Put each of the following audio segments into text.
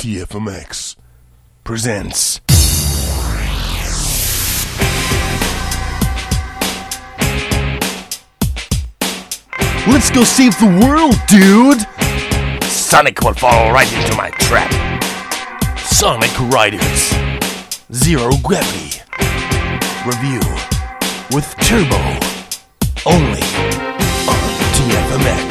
TFMX presents. Let's go save the world, dude! Sonic will fall right into my trap. Sonic Riders Zero Gravity Review with Turbo only on TFMX.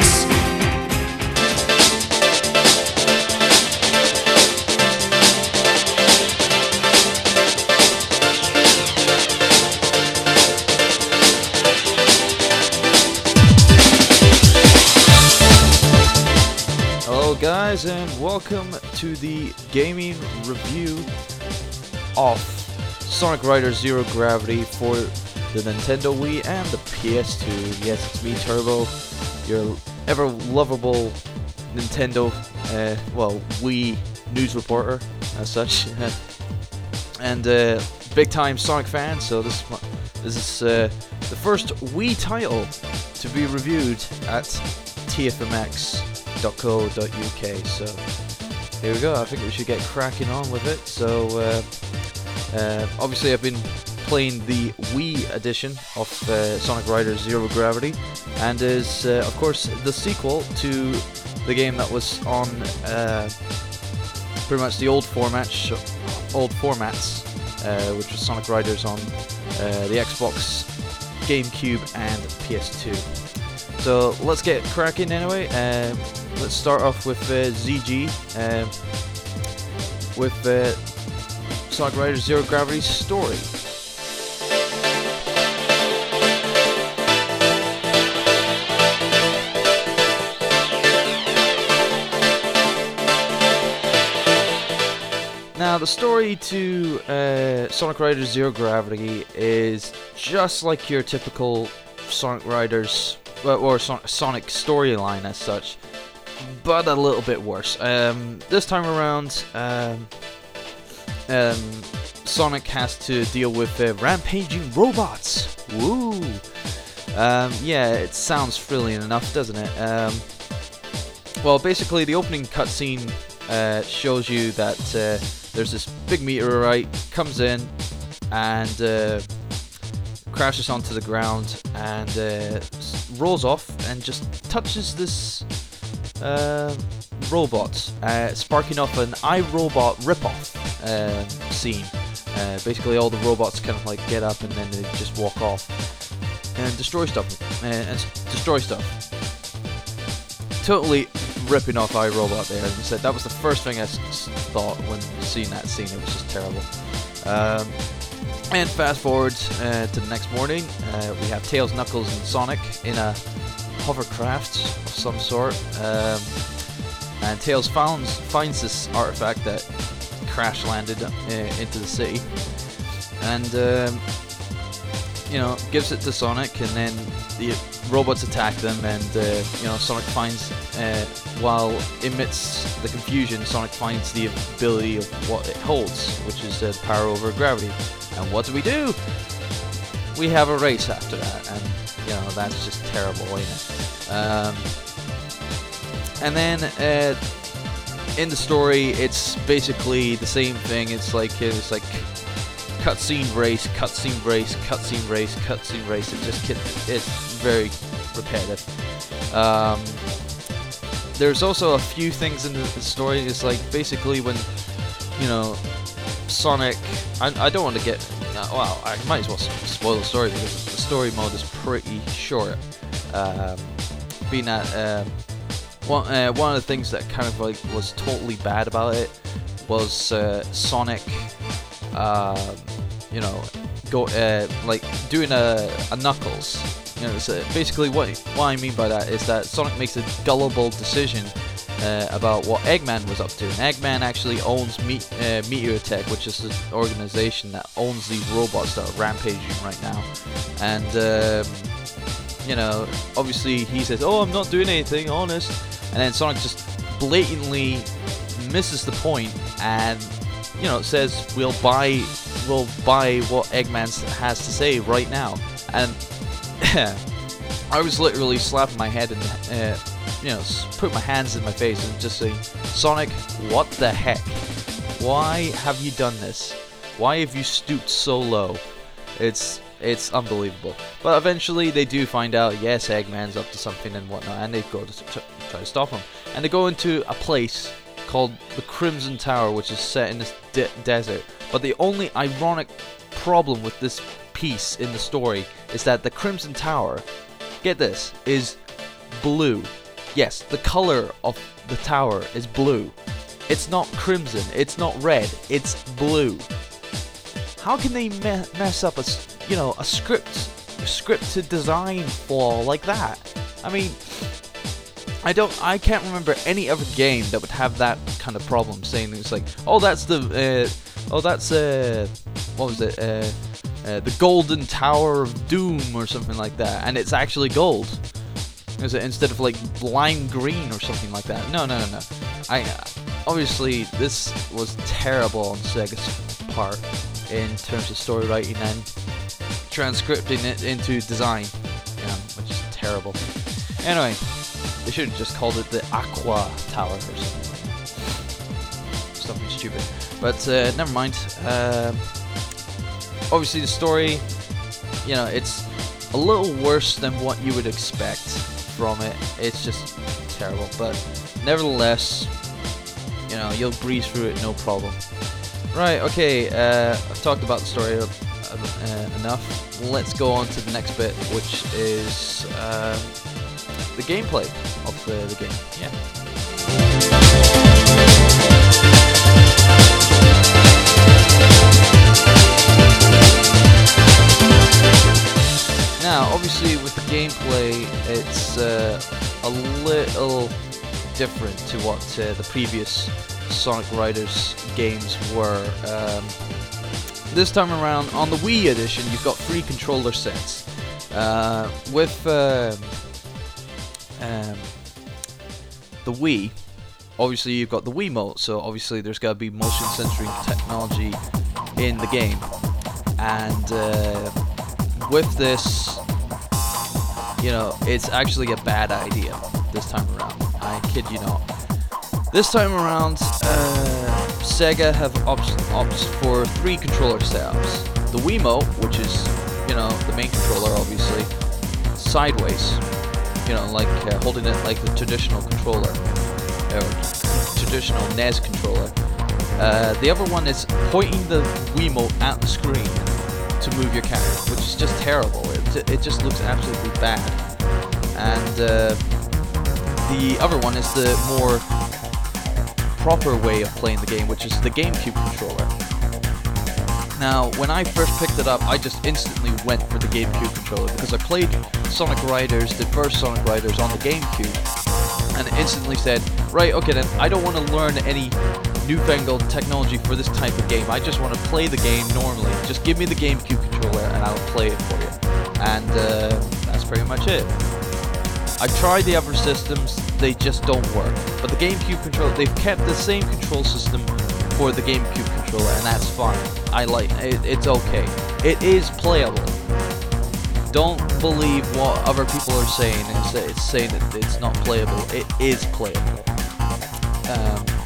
Guys, and welcome to the gaming review of Sonic Riders Zero Gravity for the Nintendo Wii and the PS2. Yes, it's me, Turbo, your ever lovable Nintendo, uh, well, Wii news reporter, as such, and uh, big time Sonic fan. So this this is uh, the first Wii title to be reviewed at tfmx.co.uk. So here we go. I think we should get cracking on with it. So uh, uh, obviously, I've been playing the Wii edition of uh, Sonic Riders Zero Gravity, and is uh, of course the sequel to the game that was on uh, pretty much the old format, sh- old formats, uh, which was Sonic Riders on the Xbox, GameCube, and PS2. So let's get cracking anyway. Let's start off with uh, ZG um, with uh, Sonic Riders Zero Gravity's story. Now, the story to uh, Sonic Riders Zero Gravity is just like your typical Sonic Riders or Sonic storyline as such, but a little bit worse. Um, this time around, um, um, Sonic has to deal with uh, rampaging robots. Woo! Um, yeah, it sounds thrilling enough, doesn't it? Um, well, basically, the opening cutscene uh, shows you that uh, there's this big meteorite comes in and uh, crashes onto the ground and uh, rolls off and just touches this uh, robot, uh, sparking off an iRobot ripoff um scene. Uh, basically, all the robots kind of like get up and then they just walk off and destroy stuff uh, and destroy stuff. Totally ripping off iRobot there. I said, that was the first thing I s- thought when seeing that scene. It was just terrible. Um, and fast forward uh, to the next morning, uh, we have Tails, Knuckles, and Sonic in a hovercraft of some sort. Um, and Tails finds, finds this artifact that crash landed uh, into the city. And, um, you know, gives it to Sonic, and then the robots attack them, and, uh, you know, Sonic finds, uh, while amidst the confusion, Sonic finds the ability of what it holds, which is uh, power over gravity. And what do we do? We have a race after that, and you know that's just terrible, isn't it? Um, and then uh, in the story, it's basically the same thing. It's like it's like cutscene race, cutscene race, cutscene race, cutscene race. It just it's very repetitive. Um, there's also a few things in the, the story. It's like basically when you know Sonic. I, I don't want to get. Uh, well, I might as well spoil the story because the story mode is pretty short. Um, being that um, one uh, one of the things that kind of like was totally bad about it was uh, Sonic. Um, you know, go uh, like doing a, a Knuckles. You know, so basically what what I mean by that is that Sonic makes a gullible decision uh, about what Eggman was up to. And Eggman actually owns Me- uh, Meteor Tech, which is an organization that owns these robots that are rampaging right now. And, um, you know, obviously he says, Oh, I'm not doing anything, honest. And then Sonic just blatantly misses the point and, you know, says, We'll buy. We'll buy what Eggman has to say right now, and I was literally slapping my head in the, uh, you know, put my hands in my face and just say, Sonic, what the heck? Why have you done this? Why have you stooped so low? It's it's unbelievable. But eventually they do find out, yes, Eggman's up to something and whatnot, and they go to t- try to stop him. And they go into a place called the Crimson Tower, which is set in this de- desert. But the only ironic problem with this piece in the story is that the Crimson Tower, get this, is blue. Yes, the color of the tower is blue. It's not crimson, it's not red, it's blue. How can they me- mess up a, you know, a script, a scripted design flaw like that? I mean, I don't, I can't remember any other game that would have that kind of problem. Saying it's like, oh, that's the, uh, oh, that's uh, what was it, uh, uh, the Golden Tower of Doom or something like that, and it's actually gold. Is it instead of like lime green or something like that? No, no, no, no. I obviously this was terrible on Sega's part in terms of story writing and transcripting it into design, yeah, which is terrible. Anyway, they should have just called it the Aqua Tower or something. Something stupid. But uh, never mind. Um obviously, the story, you know, it's a little worse than what you would expect from it. It's just terrible. But nevertheless, you know, you'll breeze through it no problem. Right, okay, uh, I've talked about the story uh, uh, enough. Let's go on to the next bit, which is um, the gameplay of the, the game. Yeah. With the gameplay, it's uh, a little different to what uh, the previous Sonic Riders games were. Um, this time around, on the Wii edition, you've got three controller sets. Uh, with um, um, the Wii, obviously you've got the Wiimote, so obviously there's got to be motion sensoring technology in the game. And uh, with this, you know, it's actually a bad idea this time around. I kid you not. This time around, uh, Sega have opts for three controller setups. The Wiimote, which is, you know, the main controller, obviously, sideways, you know, like uh, holding it like the traditional controller, or traditional NES controller. Uh, the other one is pointing the Wiimote at the screen to move your character, which is just terrible. It, it just looks absolutely bad. And uh, the other one is the more proper way of playing the game, which is the GameCube controller. Now, when I first picked it up, I just instantly went for the GameCube controller because I played Sonic Riders, the first Sonic Riders on the GameCube, and instantly said, right, okay then, I don't want to learn any newfangled technology for this type of game. I just want to play the game normally. Just give me the GameCube controller and I'll play it for you. And uh, that's pretty much it. I tried the other systems, they just don't work. But the GameCube controller, they've kept the same control system for the GameCube controller, and that's fine. I like it, it's okay. It is playable. Don't believe what other people are saying. It's, it's saying that it's not playable. It is playable. Um,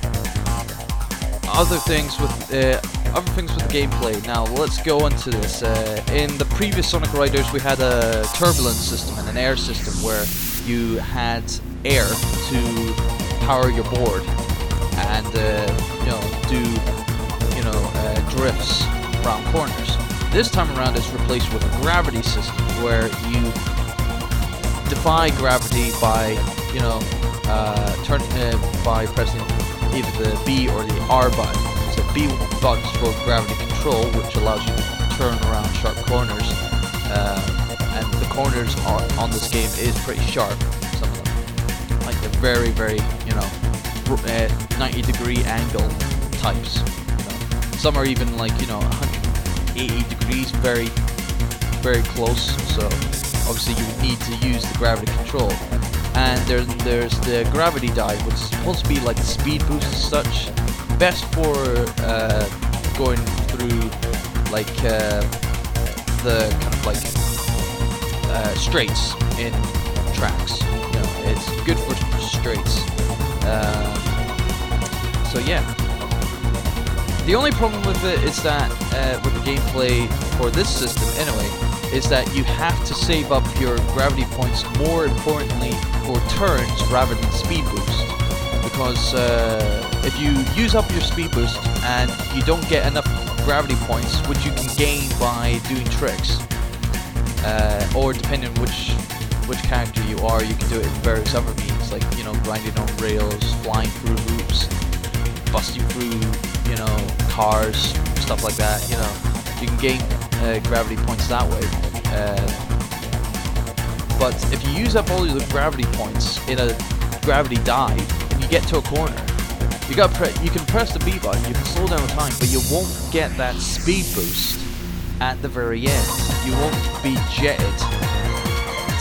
other things with uh, other things with gameplay. Now let's go into this. Uh, in the previous Sonic Riders, we had a turbulence system and an air system where you had air to power your board and uh, you know do you know uh, drifts around corners. This time around, it's replaced with a gravity system where you defy gravity by you know uh, turn uh, by pressing either the B or the R button. So B button's for gravity control, which allows you to turn around sharp corners. Uh, and the corners on, on this game is pretty sharp. Some of them, like they're very, very, you know, uh, 90 degree angle types. You know. Some are even like you know 180 degrees, very, very close. So obviously you would need to use the gravity control and there, there's the gravity dive, which is supposed to be like a speed boost as such. Best for uh, going through like uh, the kind of like uh, straights in tracks. You know, it's good for straights. Um, so yeah. The only problem with it is that uh, with the gameplay for this system anyway, is that you have to save up your gravity points more importantly for turns rather than speed boost. Because uh, if you use up your speed boost and you don't get enough gravity points, which you can gain by doing tricks, uh, or depending on which which character you are, you can do it in various other means, like you know grinding on rails, flying through hoops, busting through you know cars, stuff like that. You know, you can gain uh, gravity points that way. Uh, but if you use up all the gravity points in a gravity dive and you get to a corner, you got you can press the B button, you can slow down the time, but you won't get that speed boost at the very end. You won't be jetted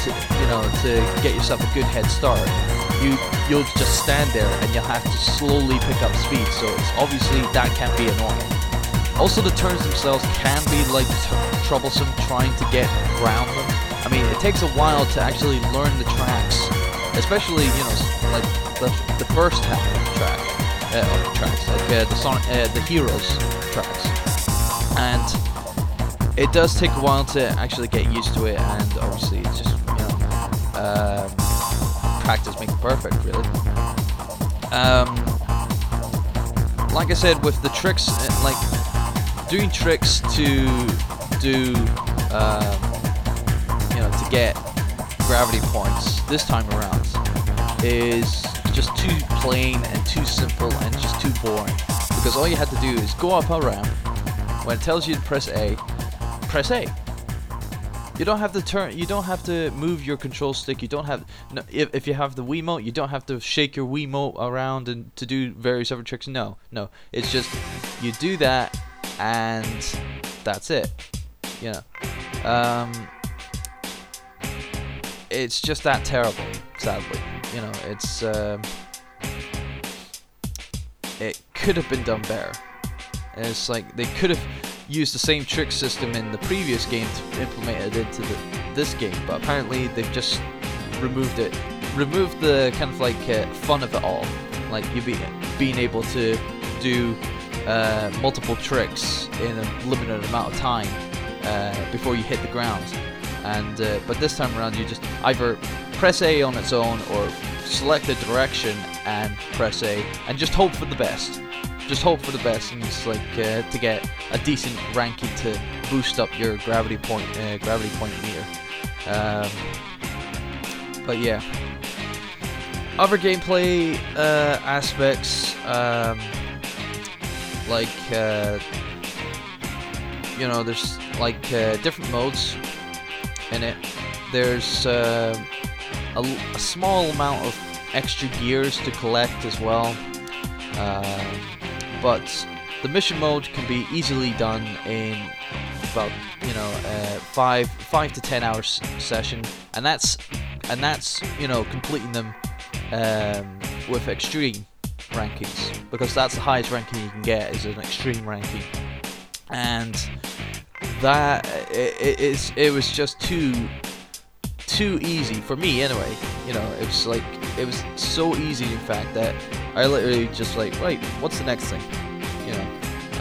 to you know to get yourself a good head start. You you'll just stand there and you'll have to slowly pick up speed. So it's obviously that can't be annoying. Also, the turns themselves can be like troublesome trying to get around them. I mean, it takes a while to actually learn the tracks, especially you know like the, the first half of the track, uh, of the tracks, like uh, the Sonic, uh, the Heroes tracks, and it does take a while to actually get used to it, and obviously it's just you know um, practice makes perfect, really. Um, like I said, with the tricks, uh, like doing tricks to do, um, you know, to get gravity points this time around is just too plain and too simple and just too boring. Because all you had to do is go up a ramp. When it tells you to press A, press A. You don't have to turn. You don't have to move your control stick. You don't have. No, if, if you have the Wiimote, you don't have to shake your Wiimote around and to do various other tricks. No, no. It's just you do that, and that's it. Know. Um, it's just that terrible. Sadly, you know. It's. Um, it could have been done better. And it's like they could have used the same trick system in the previous game to implement it into the, this game, but apparently they've just removed it, removed the kind of like uh, fun of it all, like you be being able to do uh, multiple tricks in a limited amount of time uh, before you hit the ground. And uh, but this time around, you just either press A on its own or select a direction and press A and just hope for the best. Just hope for the best and it's like uh, to get a decent ranking to boost up your gravity point uh, gravity point meter. Um, but yeah. Other gameplay aspects um, like uh, you know there's like uh, different modes in it. There's uh, a, a small amount of extra gears to collect as well um, but the mission mode can be easily done in about you know uh, five five to ten hours session, and that's and that's you know completing them um, with extreme rankings because that's the highest ranking you can get is an extreme ranking, and that it, it it was just too too easy for me anyway. You know, it was like it was so easy in fact that I literally just like, right, what's the next thing? You know,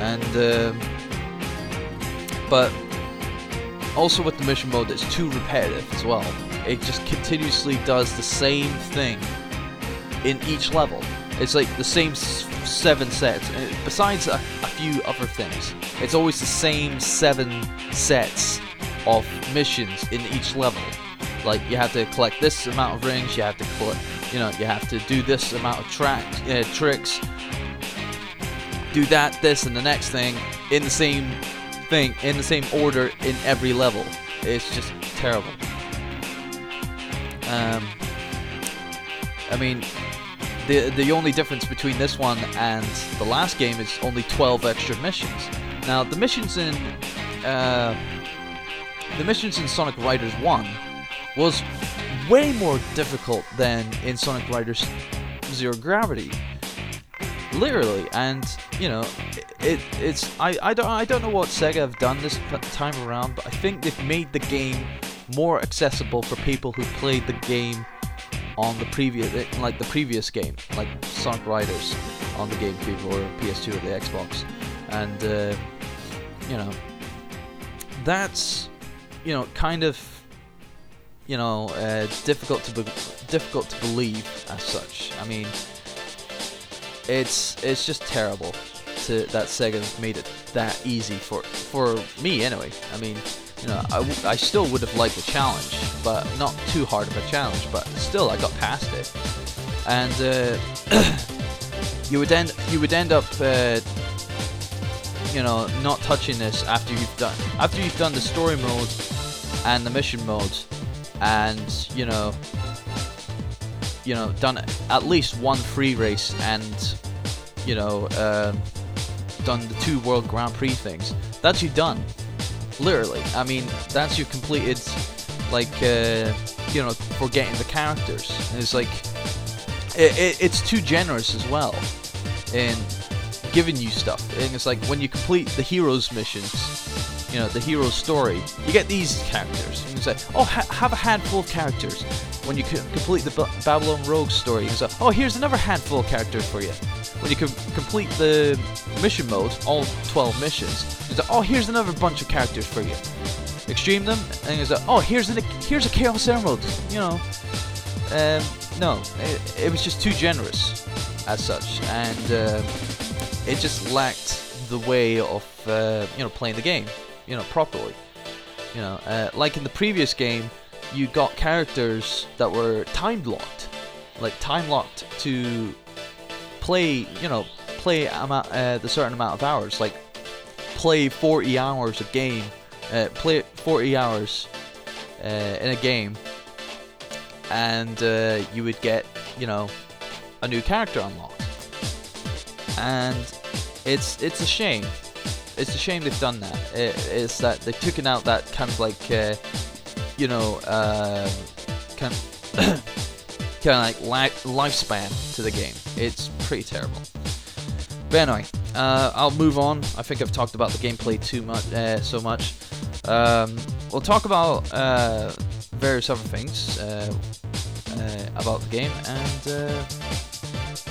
and um, but also with the mission mode, it's too repetitive as well. It just continuously does the same thing in each level. It's like the same seven sets. uh, Besides a, a few other things, it's always the same seven sets of missions in each level. Like you have to collect this amount of rings, you have to collect, you know, you have to do this amount of track uh, tricks, do that, this, and the next thing in the same thing in the same order in every level. It's just terrible. Um, I mean, the the only difference between this one and the last game is only 12 extra missions. Now the missions in uh, the missions in Sonic Riders 1 was way more difficult than in Sonic Riders Zero Gravity. Literally, and you know, it, it's I, I don't I don't know what Sega have done this time around, but I think they've made the game more accessible for people who played the game on the previous, like the previous game, like Sonic Riders on the GameCube or PS2 or the Xbox, and uh, you know, that's you know kind of you know uh, difficult to be- difficult to believe as such. I mean, it's it's just terrible to that Sega's made it that easy for for me anyway. I mean, you know, I, w- I still would have liked a challenge, but not too hard of a challenge. But still, I got past it, and uh, you would end you would end up. Uh, you know, not touching this after you've done after you've done the story mode and the mission mode, and you know, you know, done at least one free race and you know, um, done the two World Grand Prix things. That's you done, literally. I mean, that's you completed, like, uh, you know, for getting the characters. And it's like, it, it, it's too generous as well in giving you stuff. And it's like when you complete the heroes missions, you know, the hero's story, you get these characters. And you say, oh, ha- have a handful of characters. When you c- complete the B- Babylon Rogue story, you say, oh, here's another handful of characters for you. When you com- complete the mission mode, all 12 missions, you say, oh, here's another bunch of characters for you. Extreme them, and you say, oh, here's an here's a Chaos Emerald. You know, um, no, it, it was just too generous as such, and uh, it just lacked the way of uh, you know playing the game, you know, properly. You know, uh, like in the previous game, you got characters that were time locked, like time locked to play, you know, play amount, uh, the certain amount of hours, like play 40 hours a game, uh, play 40 hours uh, in a game, and uh, you would get, you know, a new character unlocked. And it's it's a shame. It's a shame they've done that. It, it's that they've taken out that kind of like, uh, you know, uh, kind kind of like li- lifespan to the game. It's pretty terrible. But anyway, uh, I'll move on. I think I've talked about the gameplay too much, uh, so much. Um, we'll talk about uh, various other things uh, uh, about the game and uh,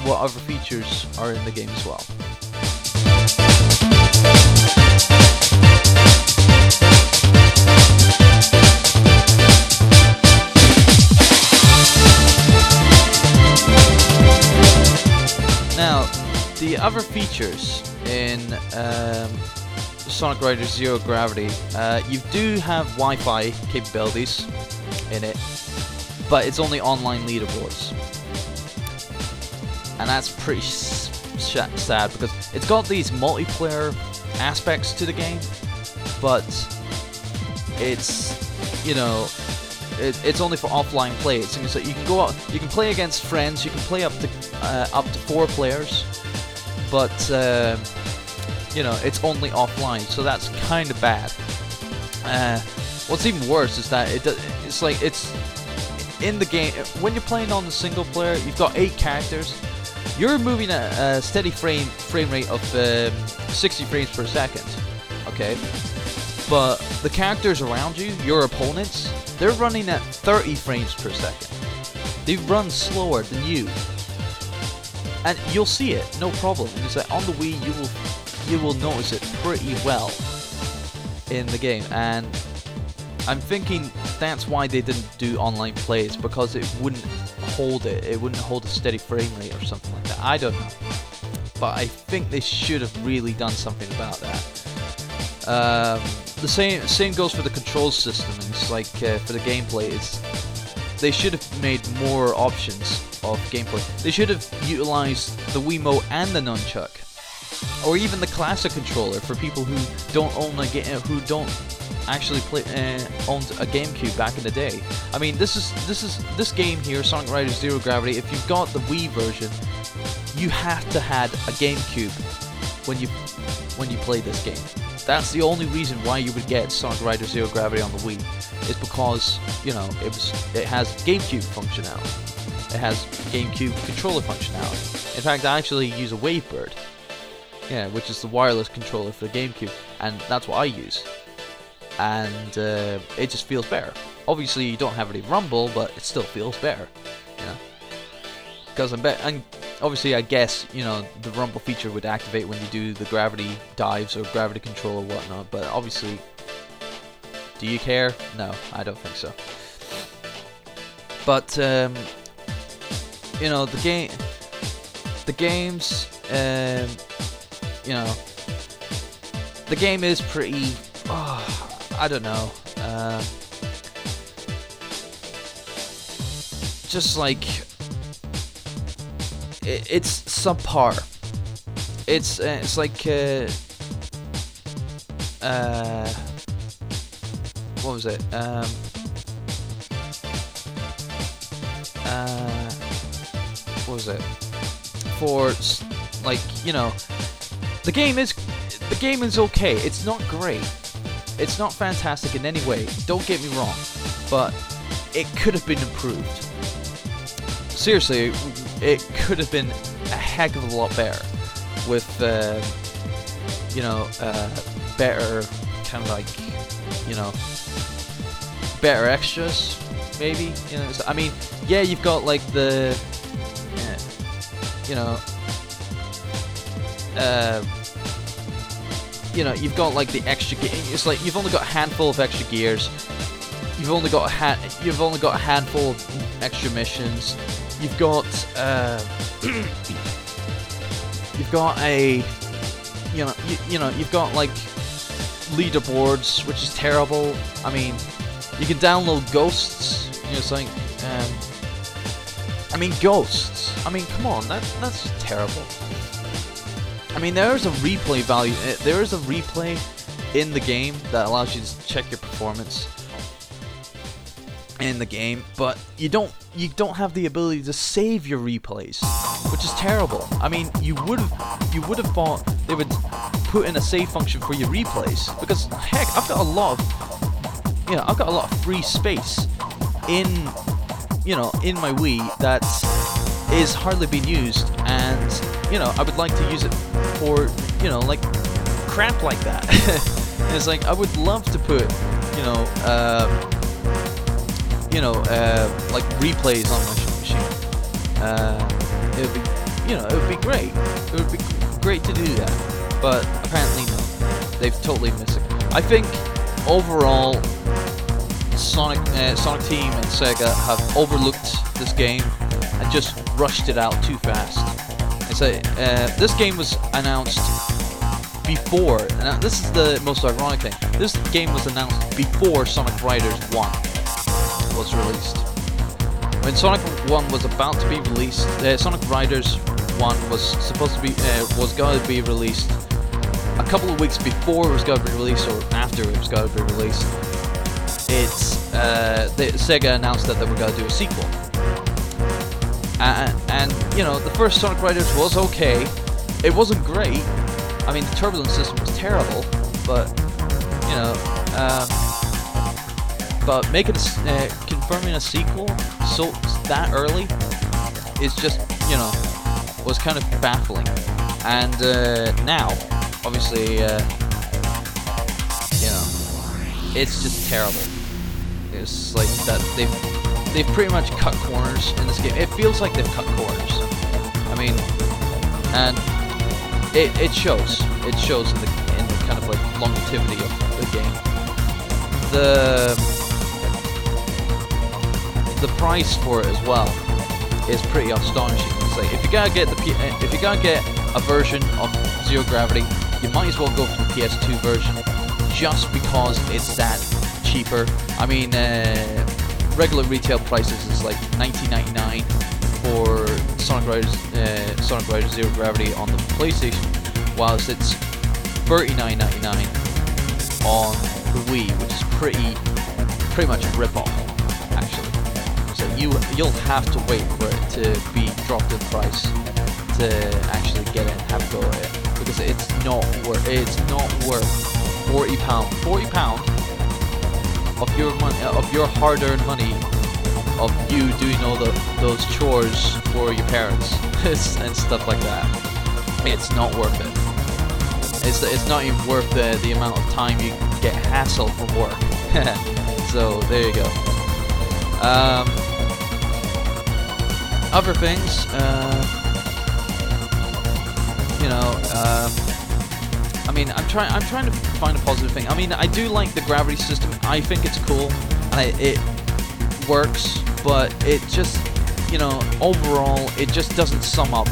what other features are in the game as well. The other features in um, Sonic Riders Zero Gravity, uh, you do have Wi-Fi capabilities in it, but it's only online leaderboards, and that's pretty sad because it's got these multiplayer aspects to the game, but it's you know it, it's only for offline play. That you can go out, you can play against friends, you can play up to uh, up to four players, but uh, you know it's only offline, so that's kind of bad. Uh, what's even worse is that it it's like it's in the game when you're playing on the single player, you've got eight characters. You're moving at a steady frame frame rate of um, 60 frames per second. Okay, but the characters around you, your opponents, they're running at 30 frames per second. They run slower than you, and you'll see it, no problem. It's like on the Wii, you will you will notice it pretty well in the game, and I'm thinking that's why they didn't do online plays because it wouldn't hold it. It wouldn't hold a steady frame rate or something like that. I don't know, but I think they should have really done something about that. Um, the same same goes for the control system. It's like uh, for the gameplay, it's they should have made more options of gameplay. They should have utilized the Wiimote and the nunchuck, or even the classic controller for people who don't own a game, who don't actually play uh, owned a GameCube back in the day. I mean, this is this is this game here, Sonic Riders Zero Gravity. If you've got the Wii version, you have to had a GameCube when you when you play this game. That's the only reason why you would get Sonic Riders Zero Gravity on the Wii, is because you know it was it has GameCube functionality. It has GameCube controller functionality. In fact, I actually use a Wavebird, yeah, which is the wireless controller for the GameCube, and that's what I use. And uh, it just feels better. Obviously, you don't have any rumble, but it still feels better. You know, because I'm and obviously I guess you know the rumble feature would activate when you do the gravity dives or gravity control or whatnot. But obviously, do you care? No, I don't think so. But um, you know the game, the games, um, you know, the game is pretty. Oh, I don't know. Uh, just like it, it's subpar. It's uh, it's like uh, uh, what was it? Um, uh, it? For like you know, the game is the game is okay. It's not great. It's not fantastic in any way. Don't get me wrong, but it could have been improved. Seriously, it could have been a heck of a lot better with, uh, you know, uh, better kind of like, you know, better extras, maybe. You know, I mean, yeah, you've got like the, you know, uh, you know, you've got like the extra. Ge- it's like you've only got a handful of extra gears. You've only got a ha- You've only got a handful of extra missions. You've got. Uh, you've got a. You know, you, you know, you've got like leaderboards, which is terrible. I mean, you can download ghosts. You know, it's like. Um, I mean, ghosts. I mean, come on, that that's just terrible. I mean, there is a replay value. uh, There is a replay in the game that allows you to check your performance in the game, but you don't you don't have the ability to save your replays, which is terrible. I mean, you would have you would have thought they would put in a save function for your replays because heck, I've got a lot of you know I've got a lot of free space in you know in my Wii that is hardly being used, and you know I would like to use it for you know like crap like that. It's like I would love to put you know. Uh, you know, uh, like replays on my machine. Uh, it would be, you know, it would be great. It would be great to do that, but apparently no. They've totally missed it. I think overall, Sonic, uh, Sonic Team and Sega have overlooked this game and just rushed it out too fast. It's a, uh, this game was announced before, and this is the most ironic thing. This game was announced before Sonic Riders 1 was released. When Sonic 1 was about to be released, uh, Sonic Riders 1 was supposed to be uh, was going to be released a couple of weeks before it was going to be released or after it was going to be released. It's uh, the, Sega announced that they were to do a sequel. And, and you know, the first Sonic Riders was okay. It wasn't great. I mean, the turbulence system was terrible, but you know, um, but making a uh, confirming a sequel so that early is just you know was kind of baffling. And uh, now, obviously, uh, you know, it's just terrible. Like that they've they've pretty much cut corners in this game. It feels like they've cut corners. I mean, and it, it shows. It shows in the in the kind of like longevity of the game. The the price for it as well is pretty astonishing. It's like if you gotta get the P- if you gotta get a version of Zero Gravity, you might as well go for the PS2 version, just because it's that cheaper. I mean, uh, regular retail prices is like 19.99 for Sonic Riders uh, Sonic Riders Zero Gravity on the PlayStation, whilst it's 39.99 on the Wii, which is pretty pretty much a rip-off, actually. So you you'll have to wait for it to be dropped in price to actually get it and have a go at it because it's not worth it's not worth 40 pound 40 pound of your money of your hard-earned money of you doing all the those chores for your parents and stuff like that. It's not worth it. It's, it's not even worth the, the amount of time you get hassled from work. So there you go. Um, other things, uh, you know, um, I mean, I'm trying. I'm trying to find a positive thing. I mean, I do like the gravity system. I think it's cool, and I, it works. But it just, you know, overall, it just doesn't sum up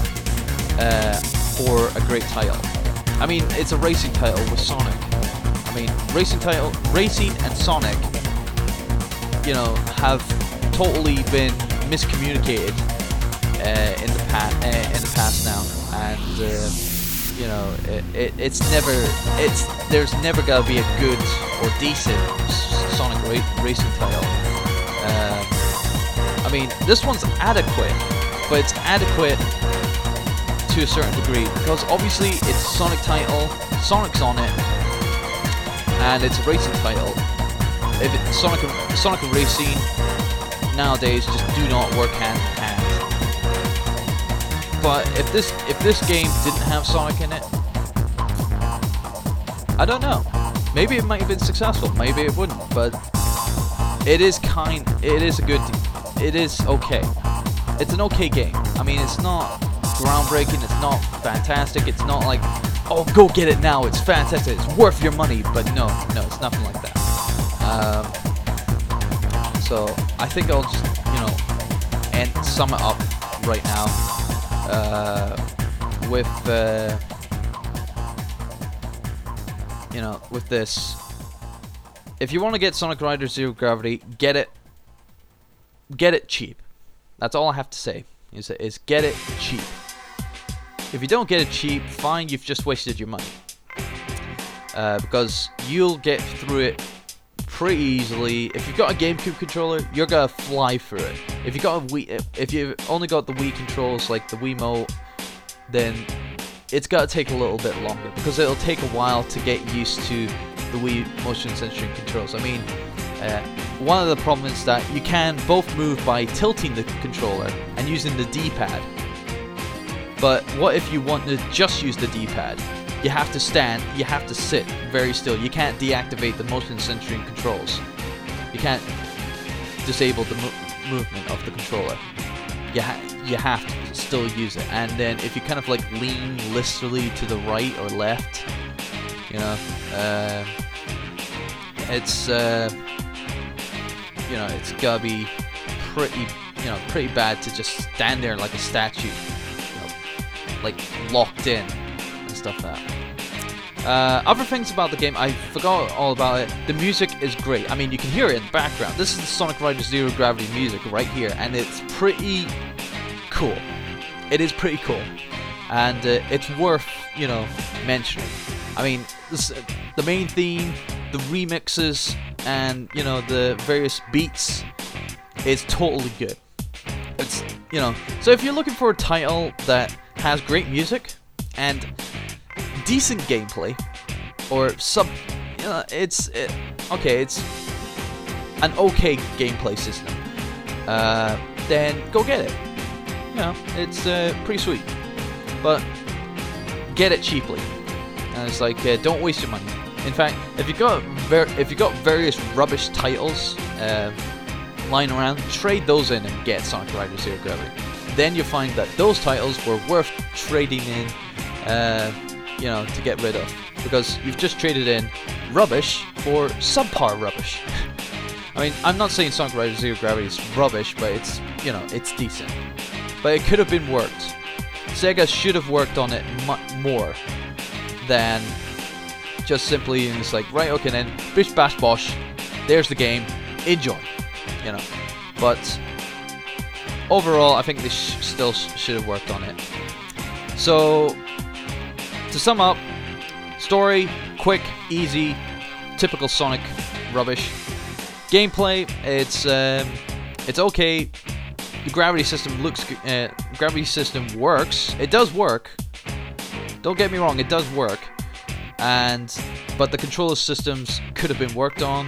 uh, for a great title. I mean, it's a racing title with Sonic. I mean, racing title, racing and Sonic, you know, have totally been miscommunicated uh, in the past. Uh, in the past now, and uh, you know, it, it, it's never, it's there's never gonna be a good or decent Sonic ra- racing title. Um, I mean, this one's adequate, but it's adequate to a certain degree because obviously it's a Sonic title, Sonic's on it, and it's a racing title. If it, Sonic Sonic and racing nowadays just do not work hand. But if this if this game didn't have Sonic in it, I don't know. Maybe it might have been successful. Maybe it wouldn't. But it is kind. It is a good. It is okay. It's an okay game. I mean, it's not groundbreaking. It's not fantastic. It's not like, oh, go get it now. It's fantastic. It's worth your money. But no, no, it's nothing like that. Um, so I think I'll just, you know, and sum it up right now with, uh, you know, with this. If you want to get Sonic Rider Zero Gravity, get it. Get it cheap. That's all I have to say. Is, is get it cheap. If you don't get it cheap, fine, you've just wasted your money. Uh, because you'll get through it pretty easily. If you've got a GameCube controller, you're gonna fly through it. If you got a Wii, if you've only got the Wii controls like the Wiimote, then it's gonna take a little bit longer because it'll take a while to get used to the Wii motion sensing controls. I mean, uh, one of the problems is that you can both move by tilting the controller and using the D-pad. But what if you want to just use the D-pad? You have to stand, you have to sit very still. You can't deactivate the motion sensing controls. You can't disable the mo movement of the controller. You, ha you have to still use it. And then if you kind of like lean listily to the right or left, you know, uh, it's uh, you know it's gotta be pretty you know pretty bad to just stand there like a statue, you know, like locked in stuff that. Uh, other things about the game, I forgot all about it. The music is great. I mean, you can hear it in the background. This is the Sonic Riders Zero Gravity music right here, and it's pretty cool. It is pretty cool, and uh, it's worth you know mentioning. I mean, this, the main theme, the remixes, and you know the various beats is totally good. It's you know, so if you're looking for a title that has great music and decent gameplay or sub you know, it's it, okay it's an okay gameplay system. Uh, then go get it. You know it's uh, pretty sweet but get it cheaply. And it's like uh, don't waste your money. In fact if you got if you got various rubbish titles uh, lying around trade those in and get Sonic Rider Zero Gravity. Then you find that those titles were worth trading in uh, you know, to get rid of. Because you've just traded in rubbish for subpar rubbish. I mean, I'm not saying Sonic Rider Zero Gravity is rubbish, but it's, you know, it's decent. But it could have been worked. Sega should have worked on it more than just simply and it's like, right, okay then, bish bash bosh, there's the game, enjoy. You know. But overall, I think they sh still sh should have worked on it. So, to sum up, story, quick, easy, typical Sonic rubbish. Gameplay, it's um, it's okay. The gravity system looks, uh, gravity system works. It does work. Don't get me wrong, it does work. And but the controller systems could have been worked on.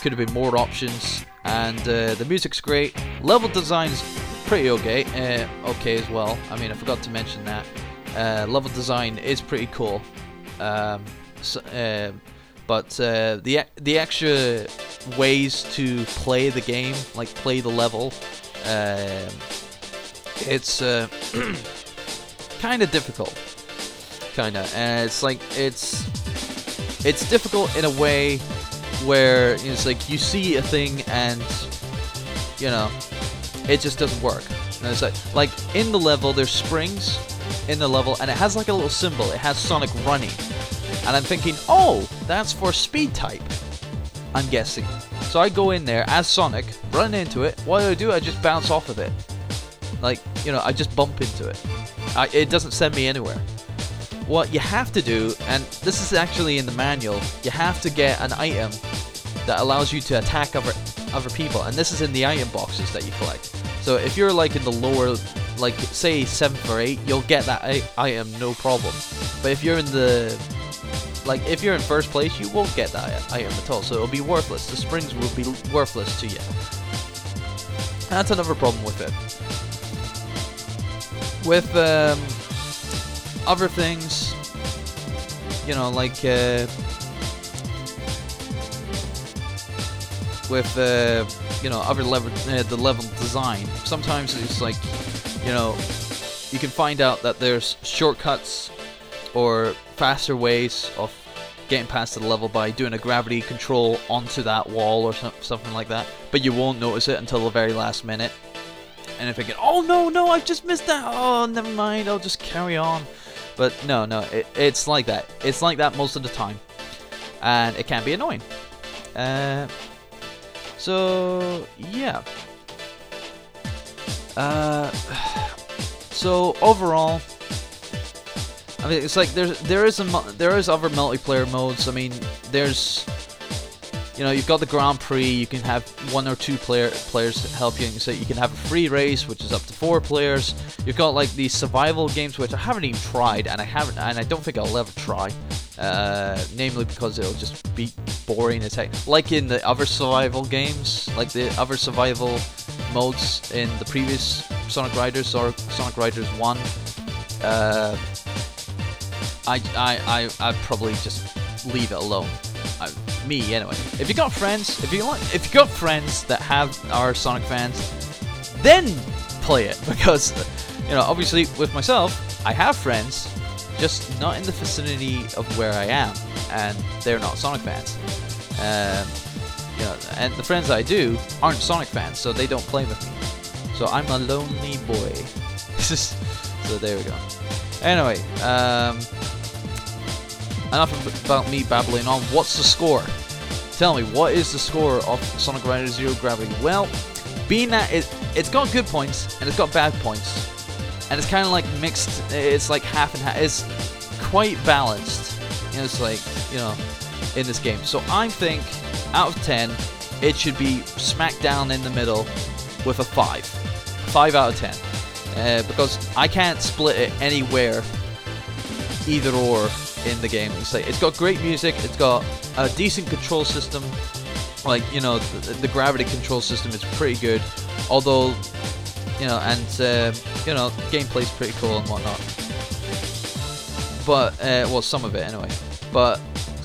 Could have been more options. And uh, the music's great. Level design's pretty okay. Uh, okay as well. I mean, I forgot to mention that. Uh, level design is pretty cool, um, so, uh, but uh, the the extra ways to play the game, like play the level, um, it's uh, kind of difficult. Kind of, and it's like it's it's difficult in a way where it's like you see a thing and you know it just doesn't work. And it's like like in the level there's springs in the level and it has like a little symbol. It has Sonic running, and I'm thinking, oh, that's for speed type. I'm guessing. So I go in there as Sonic, run into it. What do I do? I just bounce off of it. Like, you know, I just bump into it. I, it doesn't send me anywhere. What you have to do, and this is actually in the manual, you have to get an item that allows you to attack other other people, and this is in the item boxes that you collect. So if you're like in the lower, like say seventh or eight, you'll get that item no problem. But if you're in the like if you're in first place, you won't get that item at all, so it'll be worthless. The springs will be worthless to you. That's another problem with it. With um, other things, you know, like uh, with uh, you know other level uh, the level design. Sometimes it's like you know you can find out that there's shortcuts or faster ways of getting past the level by doing a gravity control onto that wall or so- something like that. But you won't notice it until the very last minute. And if get, oh no, no, I've just missed that. Oh, never mind, I'll just carry on. But no, no, it, it's like that. It's like that most of the time, and it can be annoying. Uh, so yeah. Uh, so overall, I mean, it's like there's there is a there is other multiplayer modes. I mean, there's you know you've got the Grand Prix. You can have one or two player players help you. So you can have a free race, which is up to four players. You've got like these survival games, which I haven't even tried, and I haven't, and I don't think I'll ever try. Uh, namely because it'll just be boring as heck. Like in the other survival games, like the other survival modes in the previous Sonic Riders or Sonic Riders One. Uh, I, I, I, I'd probably just leave it alone. I, me, anyway. If you got friends, if you want, if you got friends that have are Sonic fans, then play it because, you know, obviously with myself, I have friends, just not in the vicinity of where I am, and they're not Sonic fans. Um, you know, and the friends I do aren't Sonic fans, so they don't play with me. So I'm a lonely boy. so there we go. Anyway, um, enough about me babbling on. What's the score? Tell me, what is the score of Sonic Riders Zero Gravity? Well, being that it, it's got good points and it's got bad points, and it's kind of like mixed. It's like half and half. It's quite balanced. It's like you know, in this game. So I think out of ten, it should be smack down in the middle with a five. Five out of ten. Uh, because I can't split it anywhere, either or in the game. It's, like, it's got great music. It's got a decent control system. Like you know, the, the gravity control system is pretty good. Although, you know, and uh, you know, gameplay's pretty cool and whatnot. But uh, well, some of it anyway. But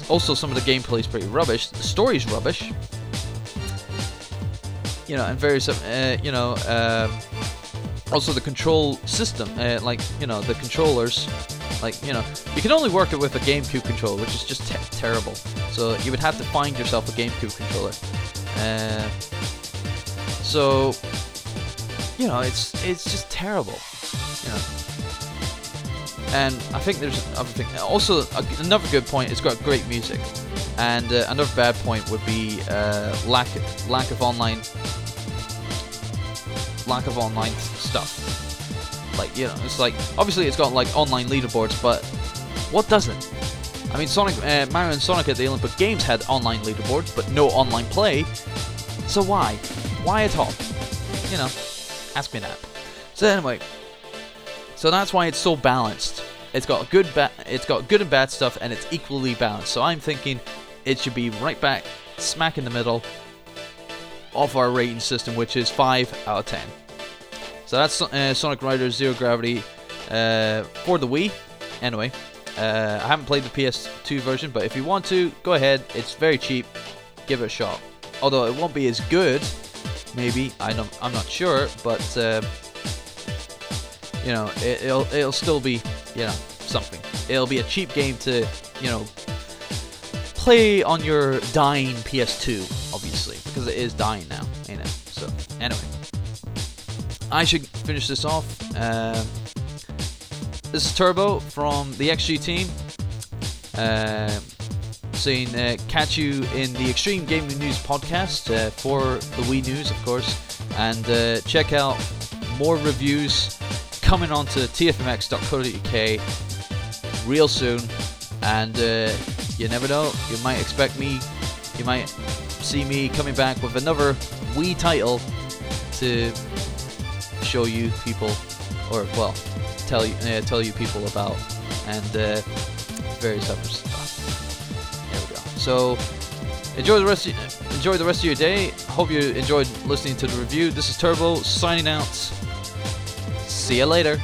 also some of the gameplay is pretty rubbish. The story's rubbish. You know, and various, uh, you know, um, also the control system, uh, like you know, the controllers like, you know, you can only work it with a GameCube controller, which is just te terrible. So you would have to find yourself a GameCube controller. Uh, so, you know, it's it's just terrible. You know. And I think there's other. Also, another good point. It's got great music, and uh, another bad point would be uh, lack lack of online lack of online stuff. Like, you know, it's like, obviously it's got like online leaderboards, but what doesn't? I mean, Sonic, uh, Mario and Sonic at the Olympic Games had online leaderboards, but no online play. So why? Why at all? You know, ask me that. So anyway, so that's why it's so balanced. It's got good, ba- it's got good and bad stuff, and it's equally balanced. So I'm thinking it should be right back, smack in the middle of our rating system, which is five out of ten. So that's uh, Sonic Riders Zero Gravity uh, for the Wii. Anyway, uh, I haven't played the PS2 version, but if you want to, go ahead. It's very cheap. Give it a shot. Although it won't be as good, maybe. I don't, I'm not sure, but uh, you know, it, it'll it'll still be, you know, something. It'll be a cheap game to, you know, play on your dying PS2, obviously, because it is dying now, ain't it? So, anyway, I should finish this off. Um, this is Turbo from the XG team. Um saying uh, catch you in the Extreme Gaming News podcast uh, for the Wii News, of course, and uh, check out more reviews coming onto tfmx.co.uk real soon. And uh, you never know, you might expect me, you might see me coming back with another Wii title to show you people, or well, tell you uh, tell you people about, and uh, various other stuff. There we go. So enjoy the rest. Of, enjoy the rest of your day. Hope you enjoyed listening to the review. This is Turbo signing out. See you later.